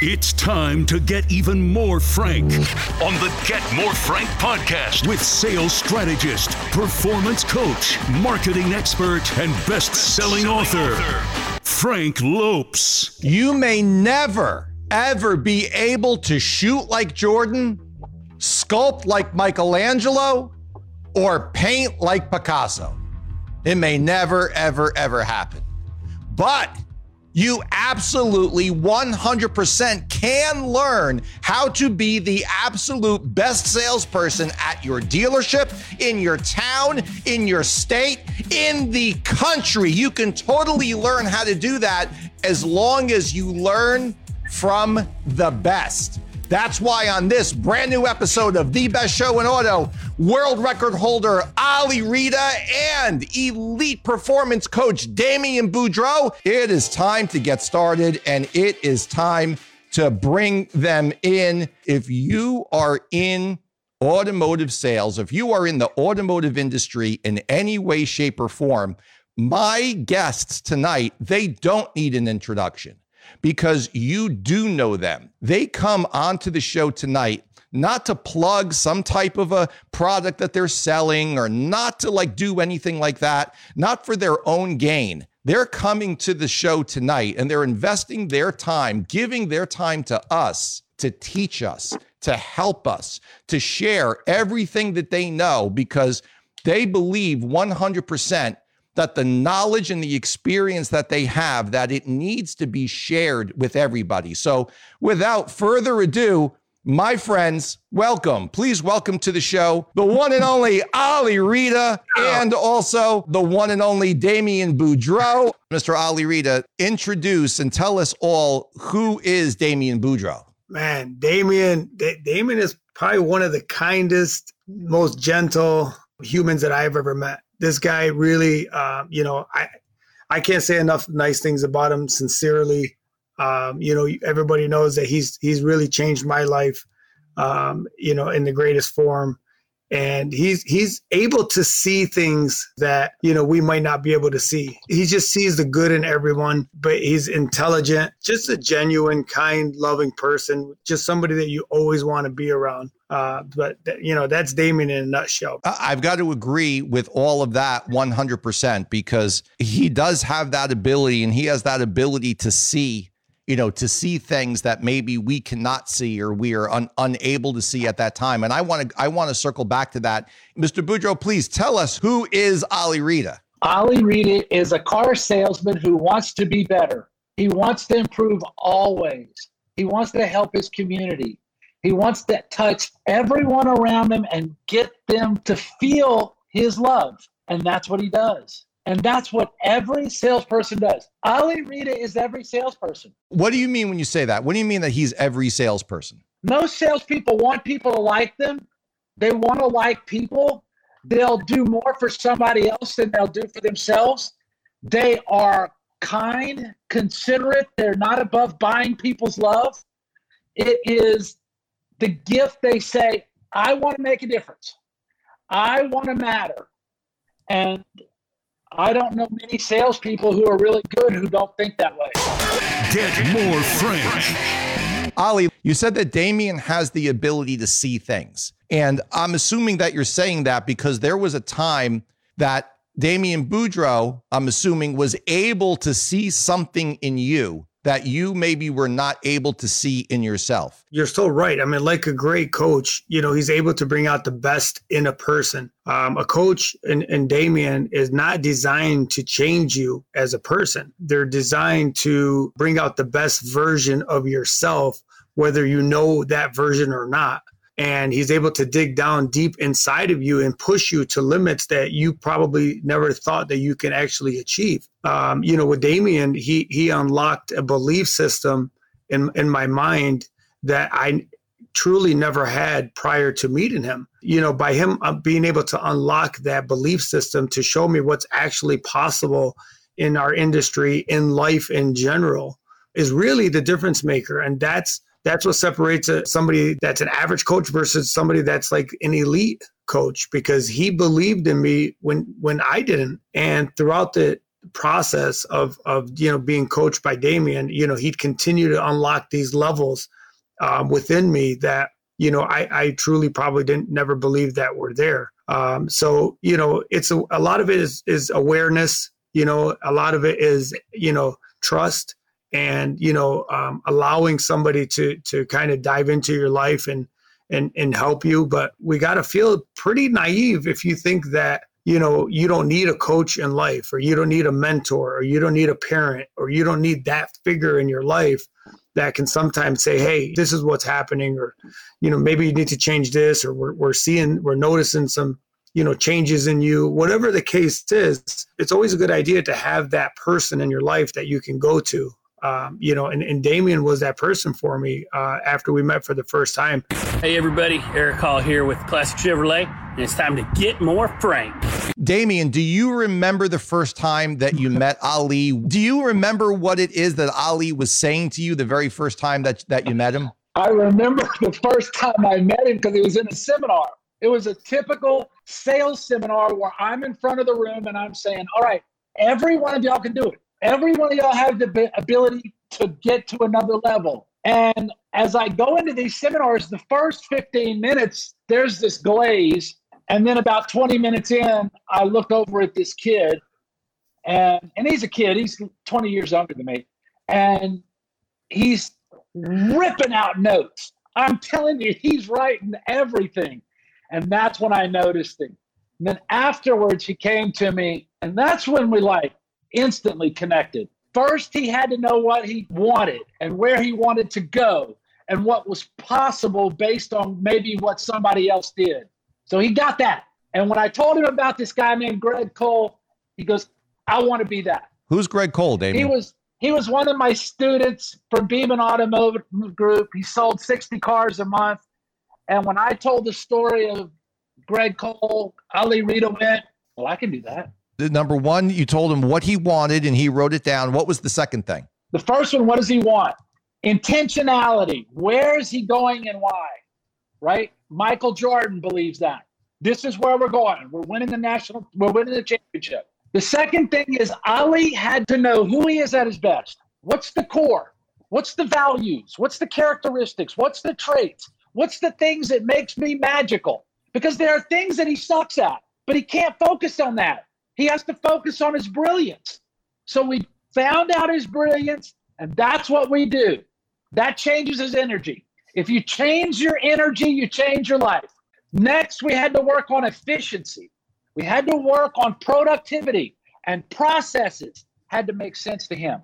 It's time to get even more frank on the Get More Frank podcast with sales strategist, performance coach, marketing expert, and best selling author, Frank Lopes. You may never, ever be able to shoot like Jordan, sculpt like Michelangelo, or paint like Picasso. It may never, ever, ever happen. But you absolutely 100% can learn how to be the absolute best salesperson at your dealership, in your town, in your state, in the country. You can totally learn how to do that as long as you learn from the best. That's why on this brand new episode of The Best Show in Auto, world record holder Ali Reda and elite performance coach Damian Boudreaux, it is time to get started and it is time to bring them in. If you are in automotive sales, if you are in the automotive industry in any way, shape, or form, my guests tonight, they don't need an introduction because you do know them. They come onto the show tonight not to plug some type of a product that they're selling or not to like do anything like that, not for their own gain. They're coming to the show tonight and they're investing their time, giving their time to us to teach us, to help us, to share everything that they know because they believe 100% that the knowledge and the experience that they have that it needs to be shared with everybody. So, without further ado, my friends, welcome. Please welcome to the show the one and only Ali Reda and also the one and only Damian Boudreaux. Mr. Ali Reda, introduce and tell us all who is Damian Boudreaux. Man, Damian, D- Damian is probably one of the kindest, most gentle humans that I've ever met this guy really, uh, you know, I I can't say enough nice things about him. Sincerely, um, you know, everybody knows that he's he's really changed my life, um, you know, in the greatest form. And he's he's able to see things that you know we might not be able to see. He just sees the good in everyone but he's intelligent just a genuine kind loving person just somebody that you always want to be around uh, but you know that's Damian in a nutshell. I've got to agree with all of that 100% because he does have that ability and he has that ability to see you know, to see things that maybe we cannot see or we are un- unable to see at that time. And I want to I want to circle back to that. Mr. Boudreaux, please tell us who is Ali Reda? Ali Reda is a car salesman who wants to be better. He wants to improve always. He wants to help his community. He wants to touch everyone around him and get them to feel his love. And that's what he does. And that's what every salesperson does. Ali Reda is every salesperson. What do you mean when you say that? What do you mean that he's every salesperson? Most salespeople want people to like them. They want to like people. They'll do more for somebody else than they'll do for themselves. They are kind, considerate. They're not above buying people's love. It is the gift they say, I want to make a difference. I want to matter. And I don't know many salespeople who are really good who don't think that way. Get more Frank. Ali, you said that Damian has the ability to see things. And I'm assuming that you're saying that because there was a time that Damian Boudreaux, I'm assuming, was able to see something in you that you maybe were not able to see in yourself. You're so right. I mean, like a great coach, you know, he's able to bring out the best in a person. Um, a coach and, and Damian is not designed to change you as a person. They're designed to bring out the best version of yourself, whether you know that version or not and he's able to dig down deep inside of you and push you to limits that you probably never thought that you can actually achieve. Um, you know, with Damian, he he unlocked a belief system in in my mind that I truly never had prior to meeting him. You know, by him uh, being able to unlock that belief system to show me what's actually possible in our industry, in life in general, is really the difference maker, and that's that's what separates a, somebody that's an average coach versus somebody that's like an elite coach because he believed in me when when I didn't. And throughout the process of of you know being coached by Damian, you know, he'd continue to unlock these levels um, within me that you know I, I truly probably didn't never believe that were there. Um, so you know, it's a, a lot of it is is awareness. You know, a lot of it is you know trust and you know um, allowing somebody to to kind of dive into your life and and and help you. But we got to feel pretty naive if you think that you know you don't need a coach in life or you don't need a mentor or you don't need a parent or you don't need that figure in your life that can sometimes say hey this is what's happening or you know maybe you need to change this or we're, we're seeing we're noticing some you know changes in you whatever the case is it's always a good idea to have that person in your life that you can go to um, you know, and, and Damian was that person for me uh, after we met for the first time. Hey, everybody, Eric Hall here with Classic Chevrolet, and it's time to get more frank. Damian, do you remember the first time that you met Ali? Do you remember what it is that Ali was saying to you the very first time that, that you met him? I remember the first time I met him because he was in a seminar. It was a typical sales seminar where I'm in front of the room and I'm saying, All right, every one of y'all can do it. Every one of y'all have the ability to get to another level. And as I go into these seminars, the first 15 minutes, there's this glaze. And then about 20 minutes in, I look over at this kid, and, and he's a kid, he's 20 years younger than me. And he's ripping out notes. I'm telling you, he's writing everything. And that's when I noticed him. And then afterwards, he came to me, and that's when we like instantly connected. First, he had to know what he wanted and where he wanted to go and what was possible based on maybe what somebody else did. So he got that. And when I told him about this guy named Greg Cole, he goes, I want to be that. Who's Greg Cole, David? He was he was one of my students from Beeman Automotive Group. He sold 60 cars a month. And when I told the story of Greg Cole, Ali Reda went, Well, I can do that number one, you told him what he wanted and he wrote it down. What was the second thing? The first one, what does he want? Intentionality. Where is he going and why? Right? Michael Jordan believes that. This is where we're going. We're winning the national, we're winning the championship. The second thing is Ali had to know who he is at his best. What's the core? What's the values? What's the characteristics? What's the traits? What's the things that makes me magical? Because there are things that he sucks at, but he can't focus on that. He has to focus on his brilliance. So we found out his brilliance, and that's what we do. That changes his energy. If you change your energy, you change your life. Next, we had to work on efficiency. We had to work on productivity and processes had to make sense to him.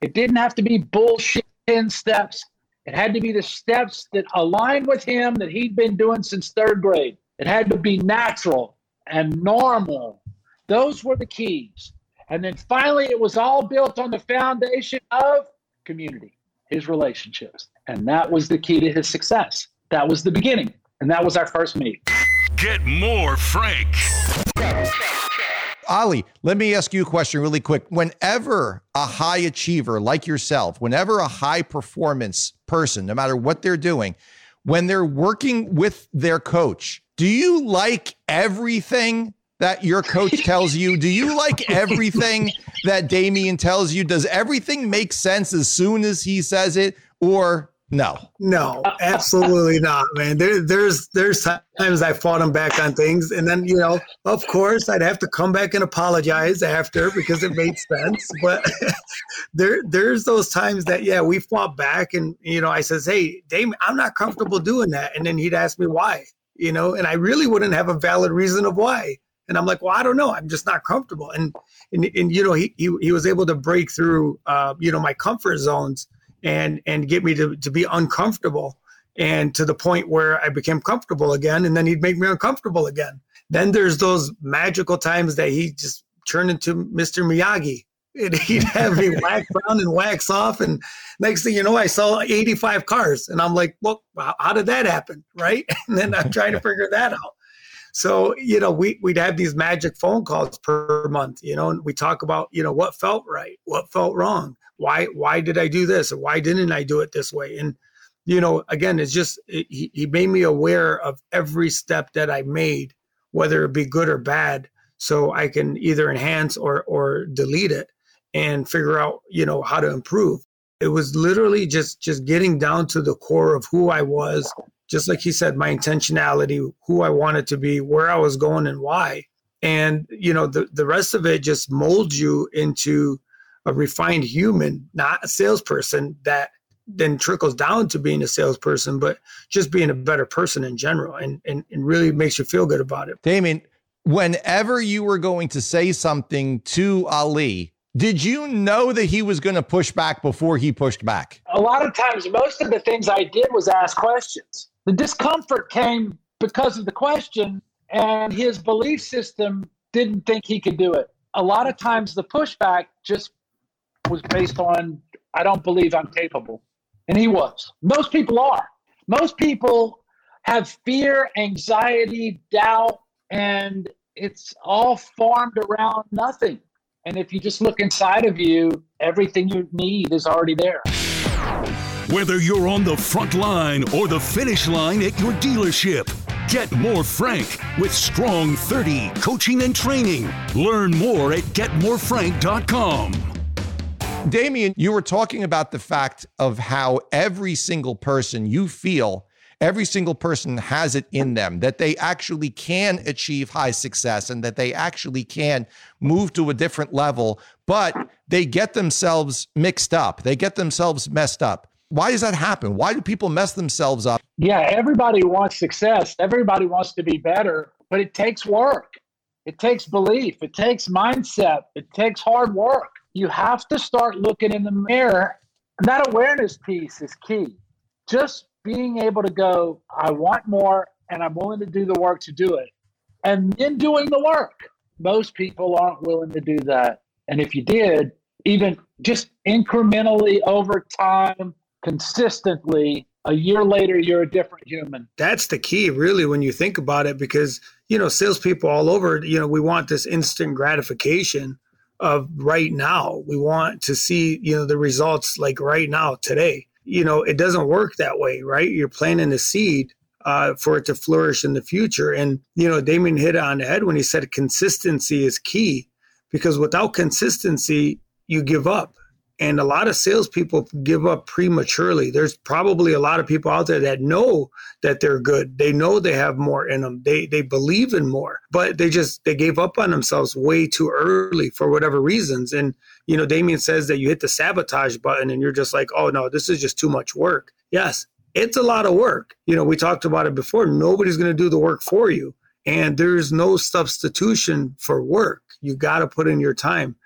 It didn't have to be bullshit 10 steps. It had to be the steps that aligned with him that he'd been doing since third grade. It had to be natural and normal those were the keys. And then finally, it was all built on the foundation of community, his relationships. And that was the key to his success. That was the beginning. And that was our first meet. Get more Frank. Ali, let me ask you a question really quick. Whenever a high achiever like yourself, whenever a high performance person, no matter what they're doing, when they're working with their coach, do you like everything that your coach tells you? Do you like everything that Damian tells you? Does everything make sense as soon as he says it, or no? No, absolutely not, man. There, there's there's times I fought him back on things, and then you know, of course, I'd have to come back and apologize after because it made sense. But there, there's those times that yeah, we fought back, and you know, I says, hey, Damian, I'm not comfortable doing that, and then he'd ask me why, you know, and I really wouldn't have a valid reason of why. And I'm like, well, I don't know. I'm just not comfortable. And and, and you know, he, he he was able to break through uh, you know, my comfort zones and and get me to, to be uncomfortable and to the point where I became comfortable again. And then he'd make me uncomfortable again. Then there's those magical times that he just turned into Mr. Miyagi. And he'd have me wax on and wax off. And next thing you know, I saw 85 cars. And I'm like, well, how did that happen? Right. And then I'm trying to figure that out. So, you know, we, we'd have these magic phone calls per month, you know, and we talk about, you know, what felt right, what felt wrong, why, why did I do this or why didn't I do it this way? And, you know, again, it's just, it, he, he made me aware of every step that I made, whether it be good or bad, so I can either enhance or or delete it and figure out, you know, how to improve. It was literally just just getting down to the core of who I was, just like he said, my intentionality, who I wanted to be, where I was going and why. And, you know, the, the rest of it just molds you into a refined human, not a salesperson that then trickles down to being a salesperson, but just being a better person in general and, and, and really makes you feel good about it. Damian, whenever you were going to say something to Ali, did you know that he was going to push back before he pushed back? A lot of times, most of the things I did was ask questions. The discomfort came because of the question, and his belief system didn't think he could do it. A lot of times, the pushback just was based on, I don't believe I'm capable. And he was. Most people are. Most people have fear, anxiety, doubt, and it's all formed around nothing. And if you just look inside of you, everything you need is already there. Whether you're on the front line or the finish line at your dealership, get more Frank with Strong 30 coaching and training. Learn more at getmorefrank.com. Damian, you were talking about the fact of how every single person you feel every single person has it in them that they actually can achieve high success and that they actually can move to a different level, but they get themselves mixed up. They get themselves messed up. Why does that happen? Why do people mess themselves up? Yeah, everybody wants success. Everybody wants to be better, but it takes work. It takes belief. It takes mindset. It takes hard work. You have to start looking in the mirror. And that awareness piece is key. Just being able to go, I want more and I'm willing to do the work to do it. And then doing the work. Most people aren't willing to do that. And if you did, even just incrementally over time, consistently, a year later, you're a different human. That's the key, really, when you think about it, because, you know, salespeople all over, you know, we want this instant gratification of right now. We want to see, you know, the results like right now, today you know, it doesn't work that way, right? You're planting a seed uh, for it to flourish in the future. And, you know, Damian hit it on the head when he said consistency is key because without consistency, you give up. And a lot of salespeople give up prematurely. There's probably a lot of people out there that know that they're good. They know they have more in them. They they believe in more, but they just they gave up on themselves way too early for whatever reasons. And you know, Damian says that you hit the sabotage button and you're just like, oh no, this is just too much work. Yes, it's a lot of work. You know, we talked about it before. Nobody's going to do the work for you. And there's no substitution for work. You got to put in your time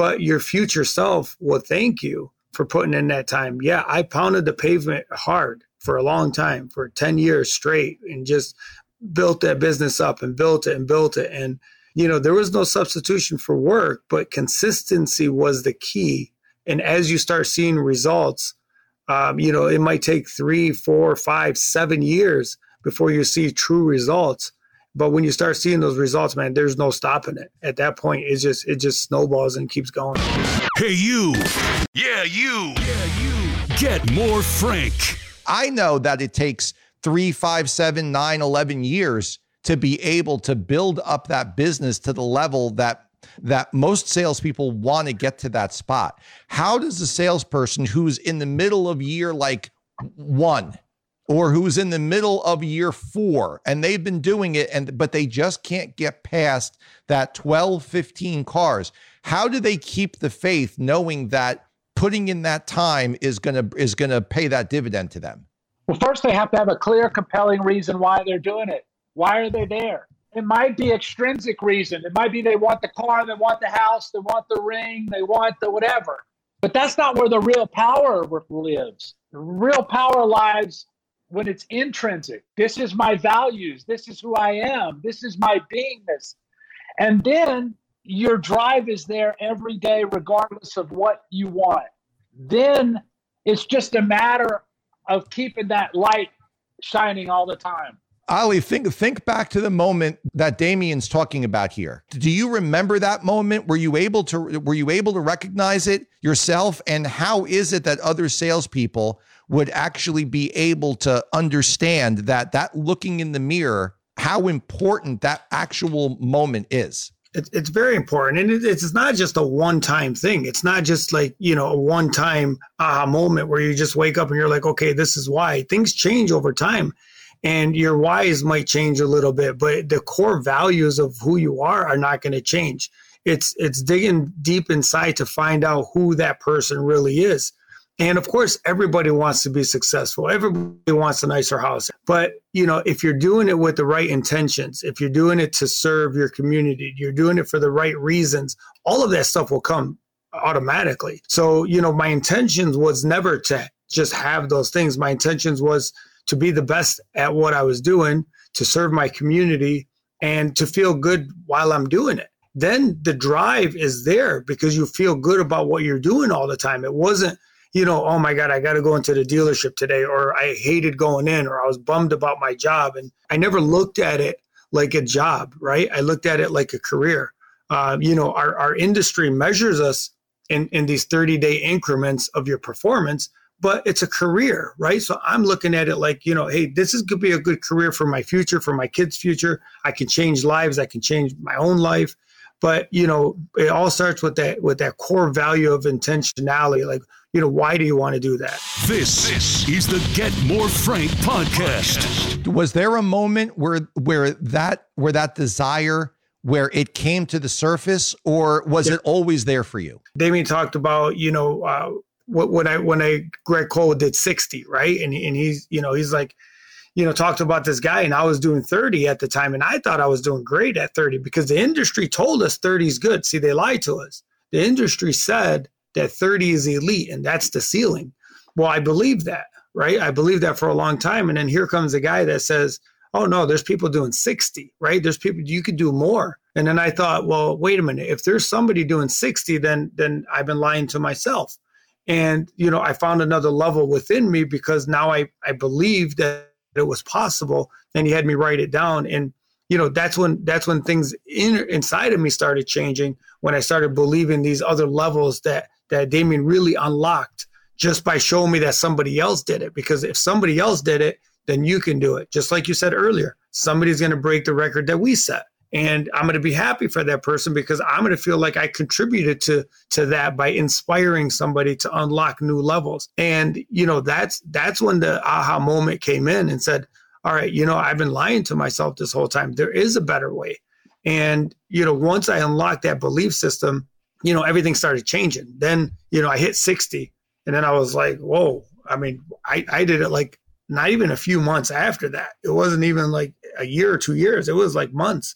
but your future self will thank you for putting in that time. Yeah, I pounded the pavement hard for a long time, for 10 years straight, and just built that business up and built it and built it. And, you know, there was no substitution for work, but consistency was the key. And as you start seeing results, um, you know, it might take three, four, five, seven years before you see true results. But when you start seeing those results, man, there's no stopping it. At that point, it's just it just snowballs and keeps going. Hey you. Yeah, you. Yeah, you. Get more Frank. I know that it takes three, five, seven, nine, 11 years to be able to build up that business to the level that that most salespeople want to get to that spot. How does a salesperson who's in the middle of year like one or who's in the middle of year four and they've been doing it and but they just can't get past that 12 15 cars. How do they keep the faith knowing that putting in that time is going to is going to pay that dividend to them? Well first they have to have a clear compelling reason why they're doing it. Why are they there? It might be extrinsic reason. It might be they want the car they want the house they want the ring they want the whatever. But that's not where the real power lives the real power lies when it's intrinsic. This is my values. This is who I am. This is my beingness. And then your drive is there every day, regardless of what you want. Then it's just a matter of keeping that light shining all the time. Ali, think think back to the moment that Damian's talking about here. Do you remember that moment? Were you able to were you able to recognize it yourself? And how is it that other salespeople would actually be able to understand that that looking in the mirror, how important that actual moment is? it, it's very important. And it, it's not just a one time thing. It's not just like, you know, a one time aha moment where you just wake up and you're like, okay, this is why. Things change over time and your whys might change a little bit, but the core values of who you are are not going to change. It's it's digging deep inside to find out who that person really is. And of course, everybody wants to be successful. Everybody wants a nicer house. But, you know, if you're doing it with the right intentions, if you're doing it to serve your community, you're doing it for the right reasons, all of that stuff will come automatically. So, you know, my intentions was never to just have those things. My intentions was to be the best at what I was doing, to serve my community, and to feel good while I'm doing it. Then the drive is there because you feel good about what you're doing all the time. It wasn't, you know, oh my God, I got to go into the dealership today, or I hated going in, or I was bummed about my job. And I never looked at it like a job, right? I looked at it like a career. Uh, you know, our, our industry measures us in, in these 30 day increments of your performance but it's a career, right? So I'm looking at it like, you know, hey, this is going to be a good career for my future, for my kids' future. I can change lives, I can change my own life. But, you know, it all starts with that with that core value of intentionality. Like, you know, why do you want to do that? This, this is the Get More Frank podcast. Was there a moment where where that where that desire where it came to the surface or was yeah. it always there for you? Damian talked about, you know, uh, when I when I Greg Cole did 60, right? And and he's you know he's like, you know, talked about this guy, and I was doing 30 at the time, and I thought I was doing great at 30 because the industry told us 30 is good. See, they lied to us. The industry said that 30 is elite, and that's the ceiling. Well, I believe that, right? I believe that for a long time, and then here comes a guy that says, "Oh no, there's people doing 60, right? There's people you could do more." And then I thought, well, wait a minute. If there's somebody doing 60, then then I've been lying to myself and, you know, I found another level within me because now I, I believe that it was possible. And he had me write it down. And, you know, that's when that's when things in, inside of me started changing when I started believing these other levels that that Damian really unlocked just by showing me that somebody else did it. Because if somebody else did it, then you can do it. Just like you said earlier, somebody's going to break the record that we set and i'm going to be happy for that person because i'm going to feel like i contributed to to that by inspiring somebody to unlock new levels. And you know that's that's when the aha moment came in and said all right you know i've been lying to myself this whole time. There is a better way. And you know once i unlocked that belief system you know everything started changing. Then you know i hit 60 and then i was like whoa. I mean i i did it like not even a few months after that. It wasn't even like a year or two years. It was like months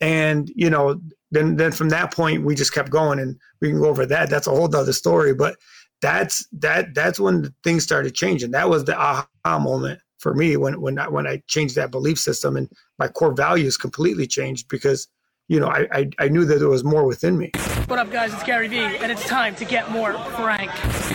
and you know then then from that point we just kept going and we can go over that that's a whole other story but that's that that's when things started changing that was the aha moment for me when when I, when I changed that belief system and my core values completely changed because you know, I, I, I knew that there was more within me. What up, guys? It's Gary Vee, and it's time to get more frank.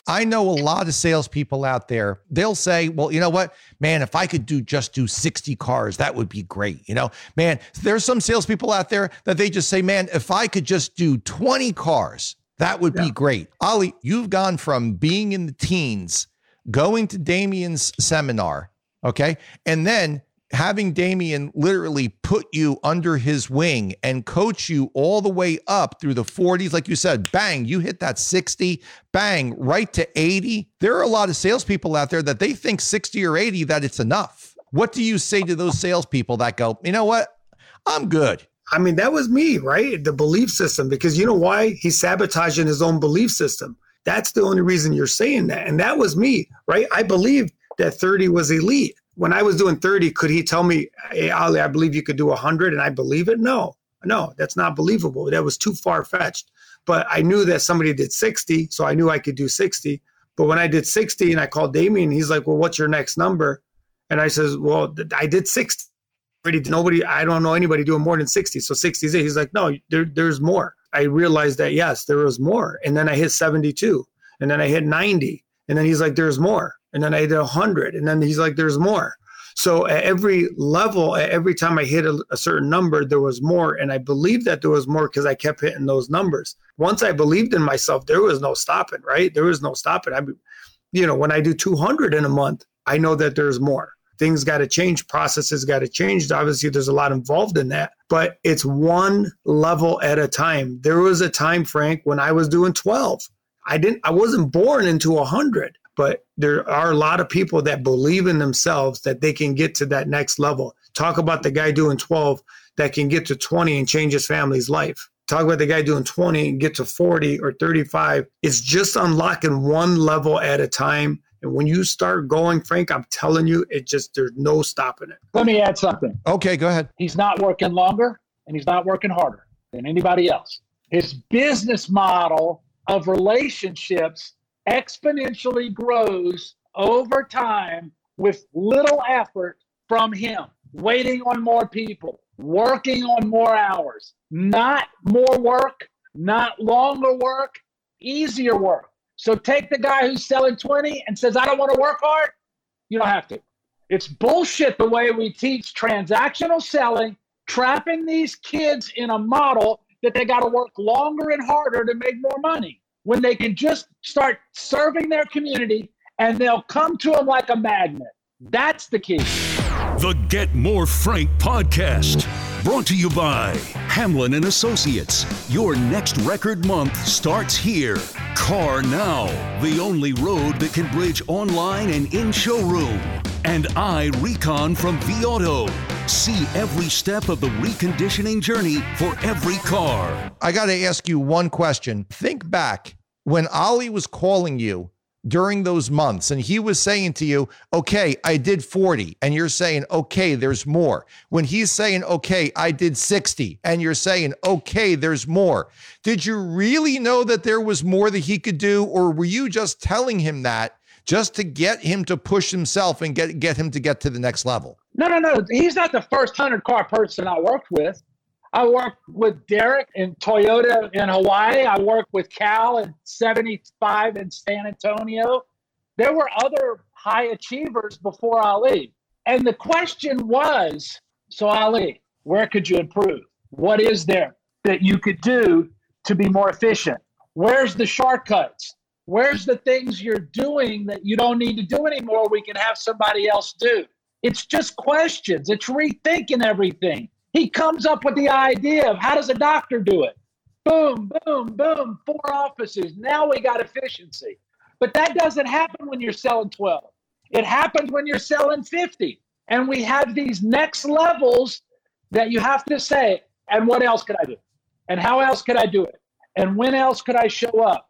I know a lot of salespeople out there. They'll say, well, you know what, man, if I could do just do 60 cars, that would be great. You know, man, there's some salespeople out there that they just say, man, if I could just do 20 cars, that would yeah. be great. Ali, you've gone from being in the teens, going to Damian's seminar, okay, and then having Damian literally put you under his wing and coach you all the way up through the 40s, like you said, bang, you hit that 60, bang, right to 80. There are a lot of salespeople out there that they think 60 or 80 that it's enough. What do you say to those salespeople that go, you know what? I'm good. I mean, that was me, right? The belief system, because you know why? He's sabotaging his own belief system. That's the only reason you're saying that. And that was me, right? I believed that 30 was elite when I was doing 30, could he tell me, hey, Ali, I believe you could do 100 and I believe it? No, no, that's not believable. That was too far fetched. But I knew that somebody did 60, so I knew I could do 60. But when I did 60 and I called Damian, he's like, well, what's your next number? And I says, well, I did 60. Nobody, I don't know anybody doing more than 60. So 60 is it. He's like, no, there, there's more. I realized that, yes, there was more. And then I hit 72. And then I hit 90. And then he's like, there's more and then I did 100 and then he's like there's more so at every level at every time i hit a, a certain number there was more and i believed that there was more because i kept hitting those numbers once i believed in myself there was no stopping right there was no stopping i you know when i do 200 in a month i know that there's more things got to change, processes got to change. Obviously, there's a lot involved in that, but it's one level at a time. There was a time, Frank, when I was doing 12. I didn't, I wasn't born into a hundred, but there are a lot of people that believe in themselves that they can get to that next level. Talk about the guy doing 12 that can get to 20 and change his family's life. Talk about the guy doing 20 and get to 40 or 35. It's just unlocking one level at a time. And when you start going, Frank, I'm telling you, it just, there's no stopping it. Let me add something. Okay, go ahead. He's not working longer and he's not working harder than anybody else. His business model of relationships exponentially grows over time with little effort from him, waiting on more people, working on more hours, not more work, not longer work, easier work. So take the guy who's selling 20 and says, I don't want to work hard. You don't have to. It's bullshit the way we teach transactional selling, trapping these kids in a model that they got to work longer and harder to make more money when they can just start serving their community and they'll come to them like a magnet. That's the key. The Get More Frank podcast, brought to you by Hamlin and Associates. Your next record month starts here. CarNow, the only road that can bridge online and in showroom. And iRecon from vAuto. See every step of the reconditioning journey for every car. I got to ask you one question. Think back when Ali was calling you during those months and he was saying to you, okay, I did 40, and you're saying, okay, there's more. When he's saying, okay, I did 60, and you're saying, okay, there's more. Did you really know that there was more that he could do, or were you just telling him that just to get him to push himself and get, get him to get to the next level? No, no, no. He's not the first 100 car person I worked with. I worked with Derek in Toyota in Hawaii. I worked with Cal in 75 in San Antonio. There were other high achievers before Ali. And the question was so, Ali, where could you improve? What is there that you could do to be more efficient? Where's the shortcuts? Where's the things you're doing that you don't need to do anymore? We can have somebody else do. It's just questions, it's rethinking everything. He comes up with the idea of how does a doctor do it? Boom, boom, boom, four offices. Now we got efficiency. But that doesn't happen when you're selling 12. It happens when you're selling 50. And we have these next levels that you have to say, and what else could I do? And how else could I do it? And when else could I show up?